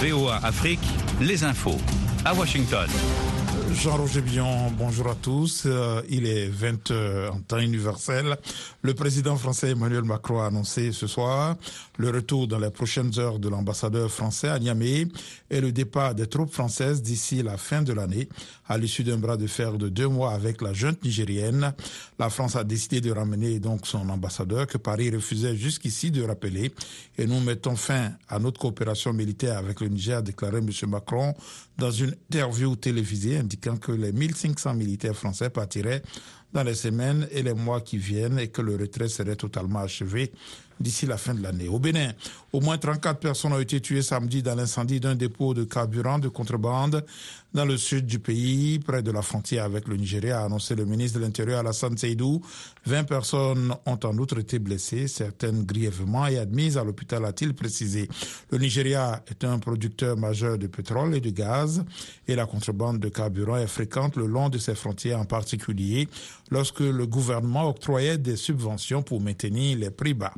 VOA Afrique, les infos. À Washington. Jean-Roger Billon, bonjour à tous. Euh, il est 20 h en temps universel. Le président français Emmanuel Macron a annoncé ce soir le retour dans les prochaines heures de l'ambassadeur français à Niamey et le départ des troupes françaises d'ici la fin de l'année à l'issue d'un bras de fer de deux mois avec la junte nigérienne. La France a décidé de ramener donc son ambassadeur que Paris refusait jusqu'ici de rappeler et nous mettons fin à notre coopération militaire avec le Niger, a déclaré M. Macron dans une interview télévisée que les 1500 militaires français partiraient dans les semaines et les mois qui viennent et que le retrait serait totalement achevé d'ici la fin de l'année. Au Bénin, au moins 34 personnes ont été tuées samedi dans l'incendie d'un dépôt de carburant de contrebande dans le sud du pays, près de la frontière avec le Nigeria, a annoncé le ministre de l'Intérieur Alassane Seydou. 20 personnes ont en outre été blessées, certaines grièvement et admises à l'hôpital, a-t-il précisé. Le Nigeria est un producteur majeur de pétrole et de gaz et la contrebande de carburant est fréquente le long de ses frontières, en particulier lorsque le gouvernement octroyait des subventions pour maintenir les prix bas.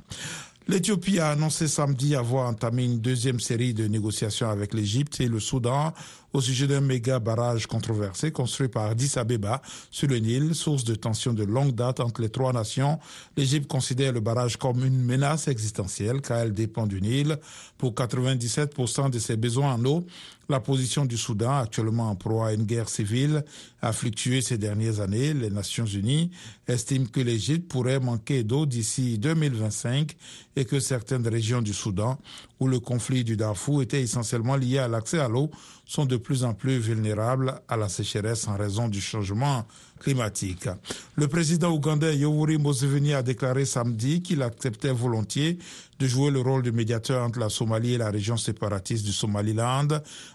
L'Éthiopie a annoncé samedi avoir entamé une deuxième série de négociations avec l'Égypte et le Soudan au sujet d'un méga barrage controversé construit par Addis Abeba sur le Nil, source de tensions de longue date entre les trois nations. L'Égypte considère le barrage comme une menace existentielle car elle dépend du Nil pour 97% de ses besoins en eau. La position du Soudan, actuellement en proie à une guerre civile, a fluctué ces dernières années. Les Nations Unies estiment que l'Égypte pourrait manquer d'eau d'ici 2025 et que certaines régions du Soudan, où le conflit du Darfour était essentiellement lié à l'accès à l'eau, sont de plus en plus vulnérables à la sécheresse en raison du changement Le président ougandais Yoweri Museveni a déclaré samedi qu'il acceptait volontiers de jouer le rôle de médiateur entre la Somalie et la région séparatiste du Somaliland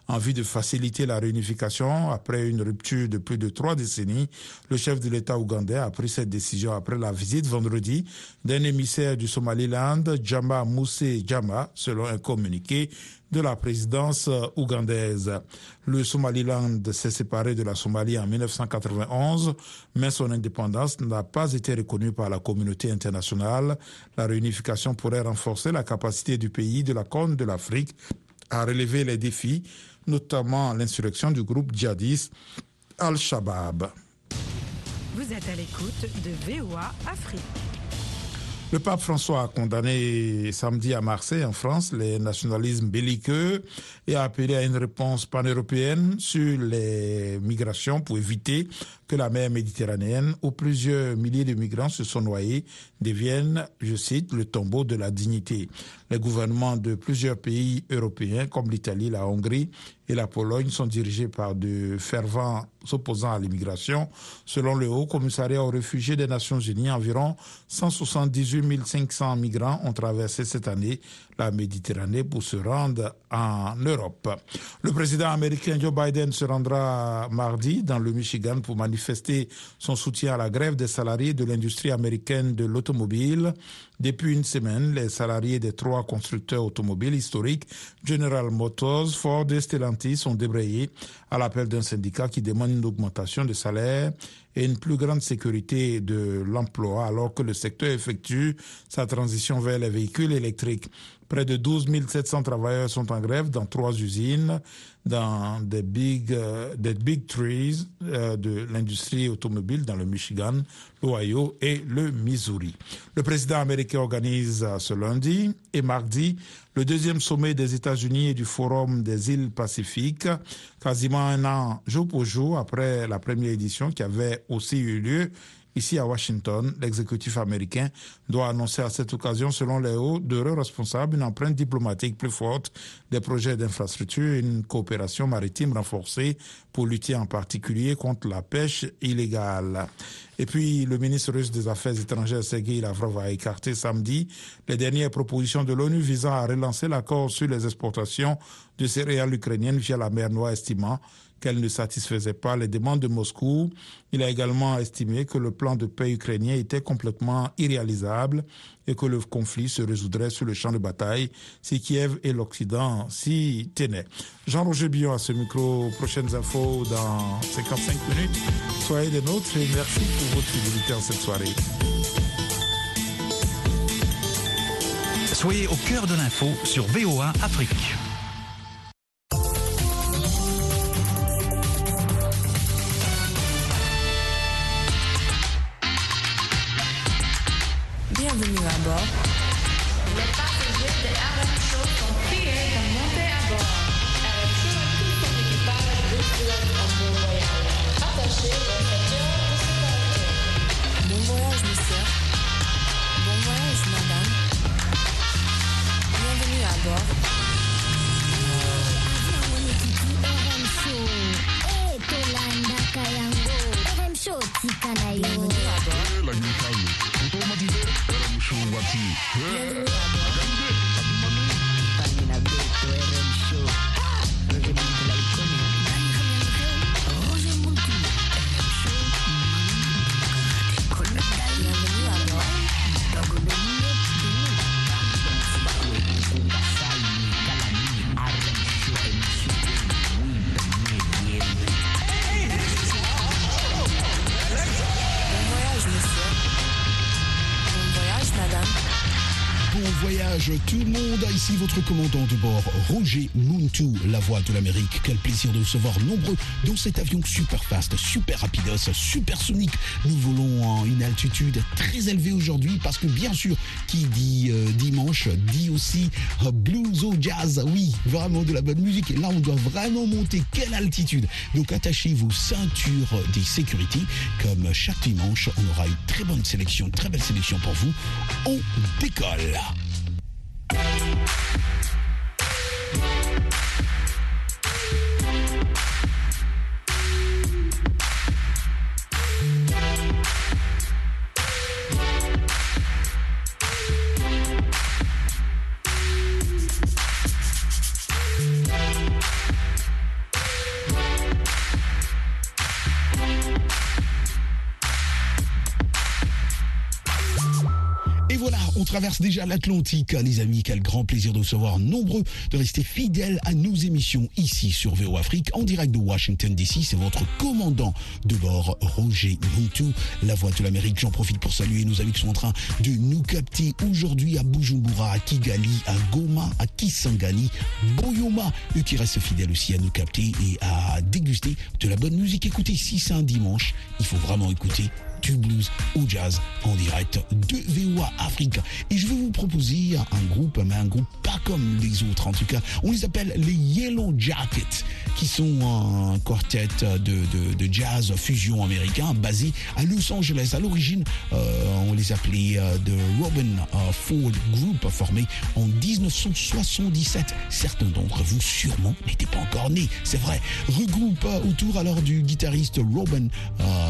en vue de faciliter la réunification après une rupture de plus de trois décennies. Le chef de l'État ougandais a pris cette décision après la visite vendredi d'un émissaire du Somaliland, Jama Mousse Jama, selon un communiqué de la présidence ougandaise. Le Somaliland s'est séparé de la Somalie en 1991, mais son indépendance n'a pas été reconnue par la communauté internationale. La réunification pourrait renforcer la capacité du pays de la Corne de l'Afrique à relever les défis, notamment l'insurrection du groupe djihadiste Al-Shabaab. Vous êtes à l'écoute de VOA Afrique. Le pape François a condamné samedi à Marseille, en France, les nationalismes belliqueux et a appelé à une réponse pan-européenne sur les migrations pour éviter que la mer Méditerranéenne, où plusieurs milliers de migrants se sont noyés, devienne, je cite, le tombeau de la dignité. Les gouvernements de plusieurs pays européens, comme l'Italie, la Hongrie et la Pologne, sont dirigés par de fervents opposants à l'immigration. Selon le Haut Commissariat aux réfugiés des Nations Unies, environ 178 500 migrants ont traversé cette année la Méditerranée pour se rendre en Europe. Le président américain Joe Biden se rendra mardi dans le Michigan pour manifester son soutien à la grève des salariés de l'industrie américaine de l'automobile. Depuis une semaine, les salariés des trois constructeurs automobiles historiques, General Motors, Ford et Stellantis, ont débrayé à l'appel d'un syndicat qui demande une augmentation de salaire et une plus grande sécurité de l'emploi alors que le secteur effectue sa transition vers les véhicules électriques. Près de 12 700 travailleurs sont en grève dans trois usines dans des big, euh, des big trees euh, de l'industrie automobile dans le Michigan, l'Ohio et le Missouri. Le président américain organise ce lundi et mardi le deuxième sommet des États-Unis et du Forum des îles Pacifiques, quasiment un an jour pour jour après la première édition qui avait aussi eu lieu Ici à Washington, l'exécutif américain doit annoncer à cette occasion, selon les hauts d'heureux responsables, une empreinte diplomatique plus forte des projets d'infrastructure et une coopération maritime renforcée pour lutter en particulier contre la pêche illégale. Et puis, le ministre russe des Affaires étrangères, Sergei Lavrov, a écarté samedi les dernières propositions de l'ONU visant à relancer l'accord sur les exportations de céréales ukrainiennes via la mer Noire, estimant qu'elle ne satisfaisait pas les demandes de Moscou. Il a également estimé que le plan de paix ukrainien était complètement irréalisable et que le conflit se résoudrait sur le champ de bataille si Kiev et l'Occident s'y tenaient. Jean-Roger Billon à ce micro. Prochaines infos dans 55 minutes. Soyez des nôtres et merci pour votre fidélité en cette soirée. Soyez au cœur de l'info sur VOA Afrique. Bienvenue à bord. Bienvenue tout le monde, ici votre commandant de bord, Roger Muntu, la voix de l'Amérique. Quel plaisir de recevoir nombreux dans cet avion super fast, super rapidos, super sonique. Nous volons en une altitude très élevée aujourd'hui parce que bien sûr, qui dit euh, dimanche dit aussi euh, blues au jazz. Oui, vraiment de la bonne musique. Et là, on doit vraiment monter. Quelle altitude Donc attachez vos ceintures des sécurités. Comme chaque dimanche, on aura une très bonne sélection, très belle sélection pour vous. On décolle. Traverse déjà l'Atlantique, les amis. Quel grand plaisir de recevoir nombreux, de rester fidèles à nos émissions ici sur VO Afrique, en direct de Washington DC. C'est votre commandant de bord, Roger Muntu, la voix de l'Amérique. J'en profite pour saluer nos amis qui sont en train de nous capter aujourd'hui à Bujumbura, à Kigali, à Goma, à Kisangani, Boyoma, eux qui restent fidèles aussi à nous capter et à déguster de la bonne musique. Écoutez, si c'est un dimanche, il faut vraiment écouter du blues au jazz en direct de VOA Afrique. Et je vais vous proposer un groupe, mais un groupe pas comme les autres en tout cas. On les appelle les Yellow Jackets, qui sont un quartet de, de, de jazz fusion américain basé à Los Angeles. À l'origine, euh, on les appelait euh, de Robin euh, Ford Group, formé en 1977. Certains d'entre vous sûrement n'étaient pas encore nés, c'est vrai. Regroupe autour alors du guitariste Robin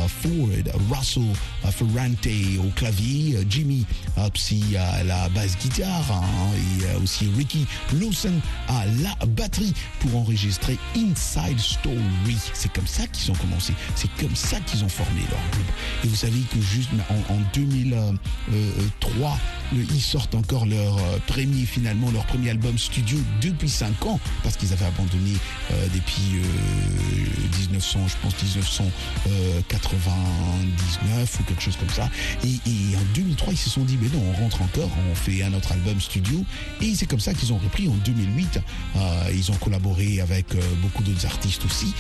Ford, Russell Ferrante au clavier, euh, Jimmy Psy à la basse guitare hein, et euh, aussi Ricky Lawson à la batterie pour enregistrer Inside Story. C'est comme ça qu'ils ont commencé, c'est comme ça qu'ils ont formé leur groupe. Et vous savez que juste en, en 2003, euh, ils sortent encore leur euh, premier finalement leur premier album studio depuis 5 ans parce qu'ils avaient abandonné euh, depuis euh, 1900 je pense 1999 ou quelque chose comme ça. Et, et en 2003 ils se sont dit mais non on rentre encore on fait un autre album studio. Et c'est comme ça qu'ils ont repris en 2008 Euh, ils ont collaboré avec euh, beaucoup d'autres artistes aussi.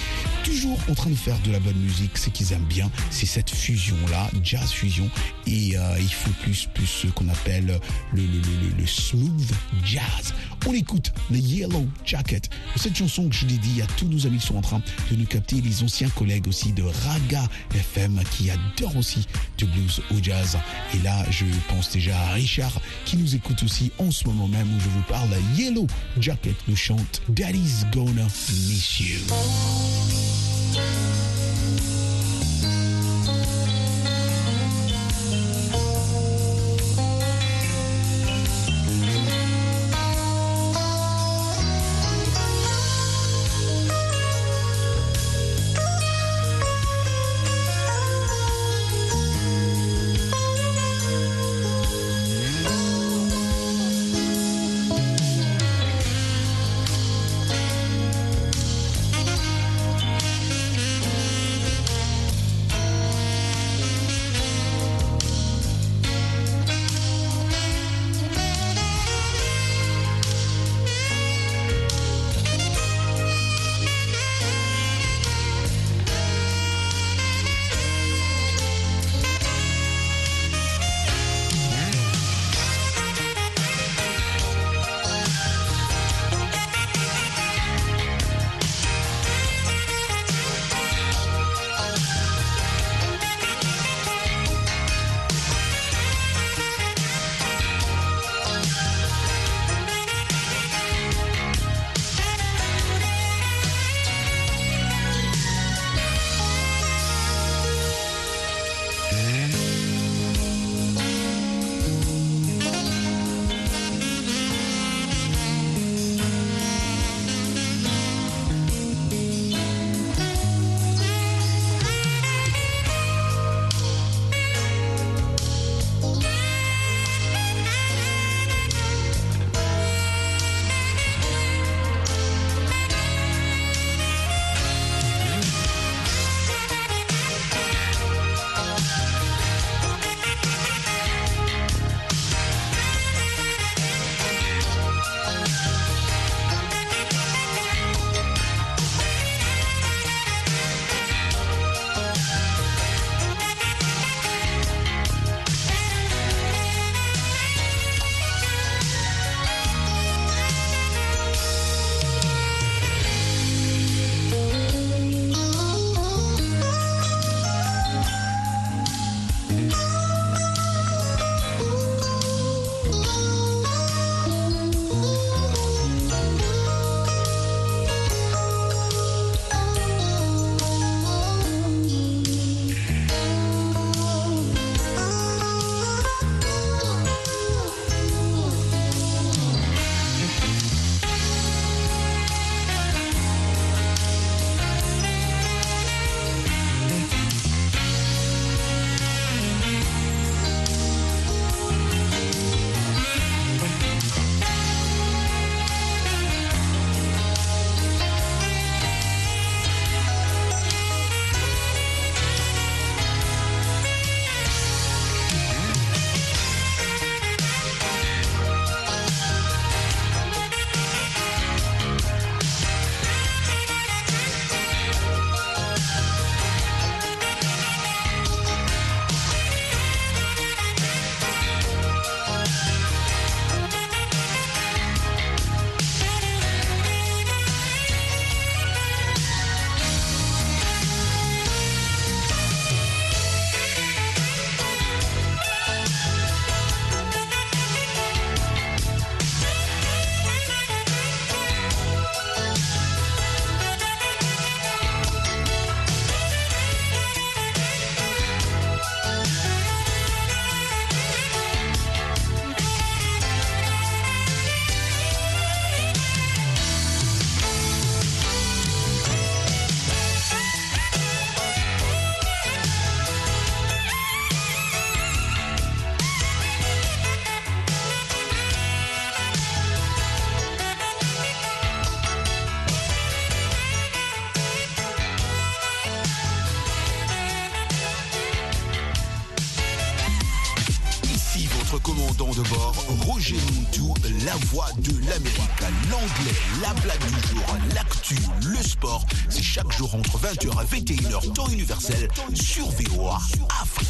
Toujours en train de faire de la bonne musique ce qu'ils aiment bien c'est cette fusion là jazz fusion. Et euh, il faut plus plus ce qu'on appelle le, le, le, le- smooth jazz. On écoute le Yellow Jacket. Cette chanson que je dit à tous nos amis qui sont en train de nous capter les anciens collègues aussi de Raga FM qui adorent aussi du blues au jazz. Et là je pense déjà à Richard qui nous écoute aussi en ce moment même où je vous parle. Yellow Jacket nous chante Daddy's Gonna Miss You entre 20h et 21h, temps universel, sur VOA Afrique.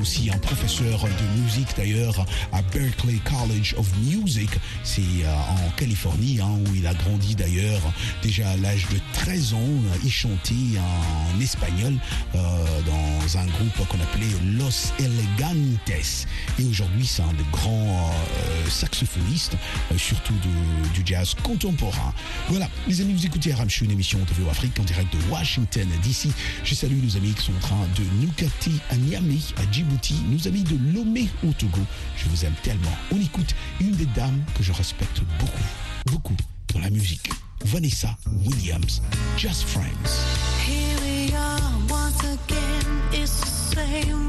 Aussi un professeur de musique d'ailleurs à Berklee College of Music. C'est euh, en Californie hein, où il a grandi d'ailleurs. Déjà à l'âge de 13 ans, euh, il chantait en espagnol euh, dans un groupe qu'on appelait Los Elegantes. Et aujourd'hui, c'est un des grands euh, saxophonistes, surtout de- du jazz contemporain. Voilà, les amis, vous écoutez Aramchou, une émission de VO Afrique en direct de Washington DC. Je salue nos amis qui sont en train de capter à Niamey, à Djibouti, nos amis de Lomé au Togo. Je vous aime tellement. On écoute une des dames que je respecte beaucoup, beaucoup dans la musique. Vanessa Williams, Just Friends. Here we are once again. It's the same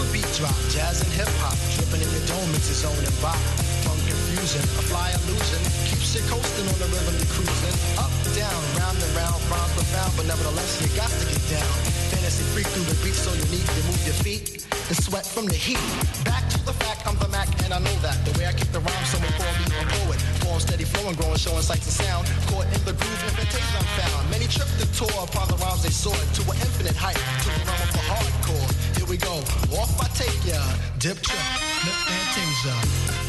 the beat drop, jazz and hip hop, dripping in your dome, it's its own and bop. Funk confusion, a fly illusion, keeps you coasting on the rhythm you're cruising. Up, down, round and round, rhymes profound, but nevertheless you got to get down. Freak through the beat so unique, you move your feet and sweat from the heat. Back to the fact, I'm the Mac and I know that. The way I kick the rhyme, someone call me a poet. Form steady flowing, growing, showing sights and sound. Caught in the groove, invitation I'm found. Many tripped the tour upon the rhymes they soared to an infinite height, to the realm of the hardcore. Here we go, off I take ya, dip trip, flip fantasia.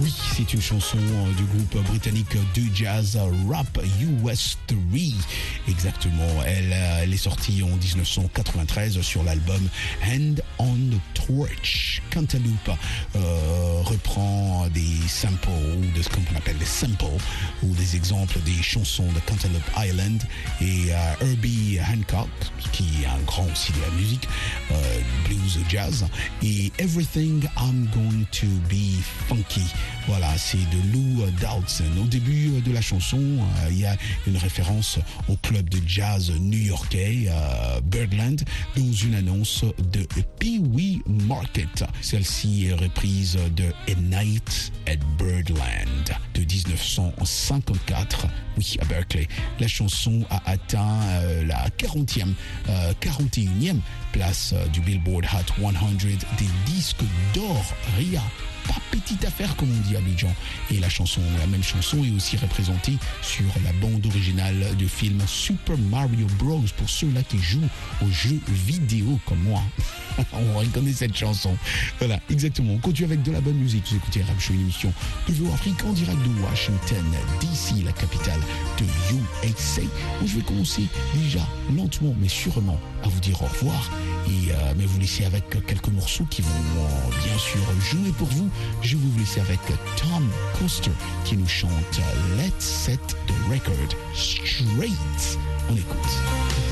Oui, c'est une chanson euh, du groupe britannique de jazz Rap US 3. Exactement, elle, euh, elle est sortie en 1993 sur l'album Hand on the Torch. Cantaloupe euh, reprend des samples ou de ce qu'on appelle des samples ou des exemples des chansons de Cantaloupe Island et euh, Herbie Hancock qui est un grand aussi de la musique euh, blues jazz et Everything I'm Going to Be Funky. Voilà c'est de Lou Dowdson au début euh, de la chanson il y a une référence au club de jazz new-yorkais Birdland dans une annonce de Pee Wee Market. Celle-ci est reprise de A Night at Birdland de 1954 oui à Berkeley. La chanson a atteint euh, la 40e euh, 41e place euh, du Billboard Hot 100 des disques d'or RIA pas petite affaire comme on dit à Abidjan. Et la chanson la même chanson est aussi représentée sur la bande originale du film Super Mario Bros. Pour ceux-là qui jouent aux jeux vidéo comme moi. On reconnaît cette chanson. Voilà exactement. On continue avec de la bonne musique. Vous écoutez Rap Show une émission de Afrique en direct de Washington DC la capitale de USA où je vais commencer déjà lentement mais sûrement à vous dire au revoir. Et euh, mais vous laisser avec quelques morceaux qui vont euh, bien sûr jouer pour vous je vous laisser avec Tom Coster qui nous chante Let's Set the Record Straight. On écoute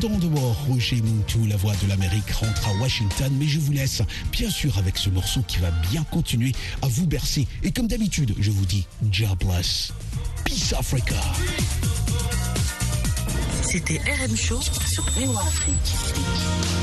Commandant de bord, Roger Moutou, la voix de l'Amérique, rentre à Washington, mais je vous laisse bien sûr avec ce morceau qui va bien continuer à vous bercer. Et comme d'habitude, je vous dis, God bless. Peace Africa. C'était RM Show sur Afrique.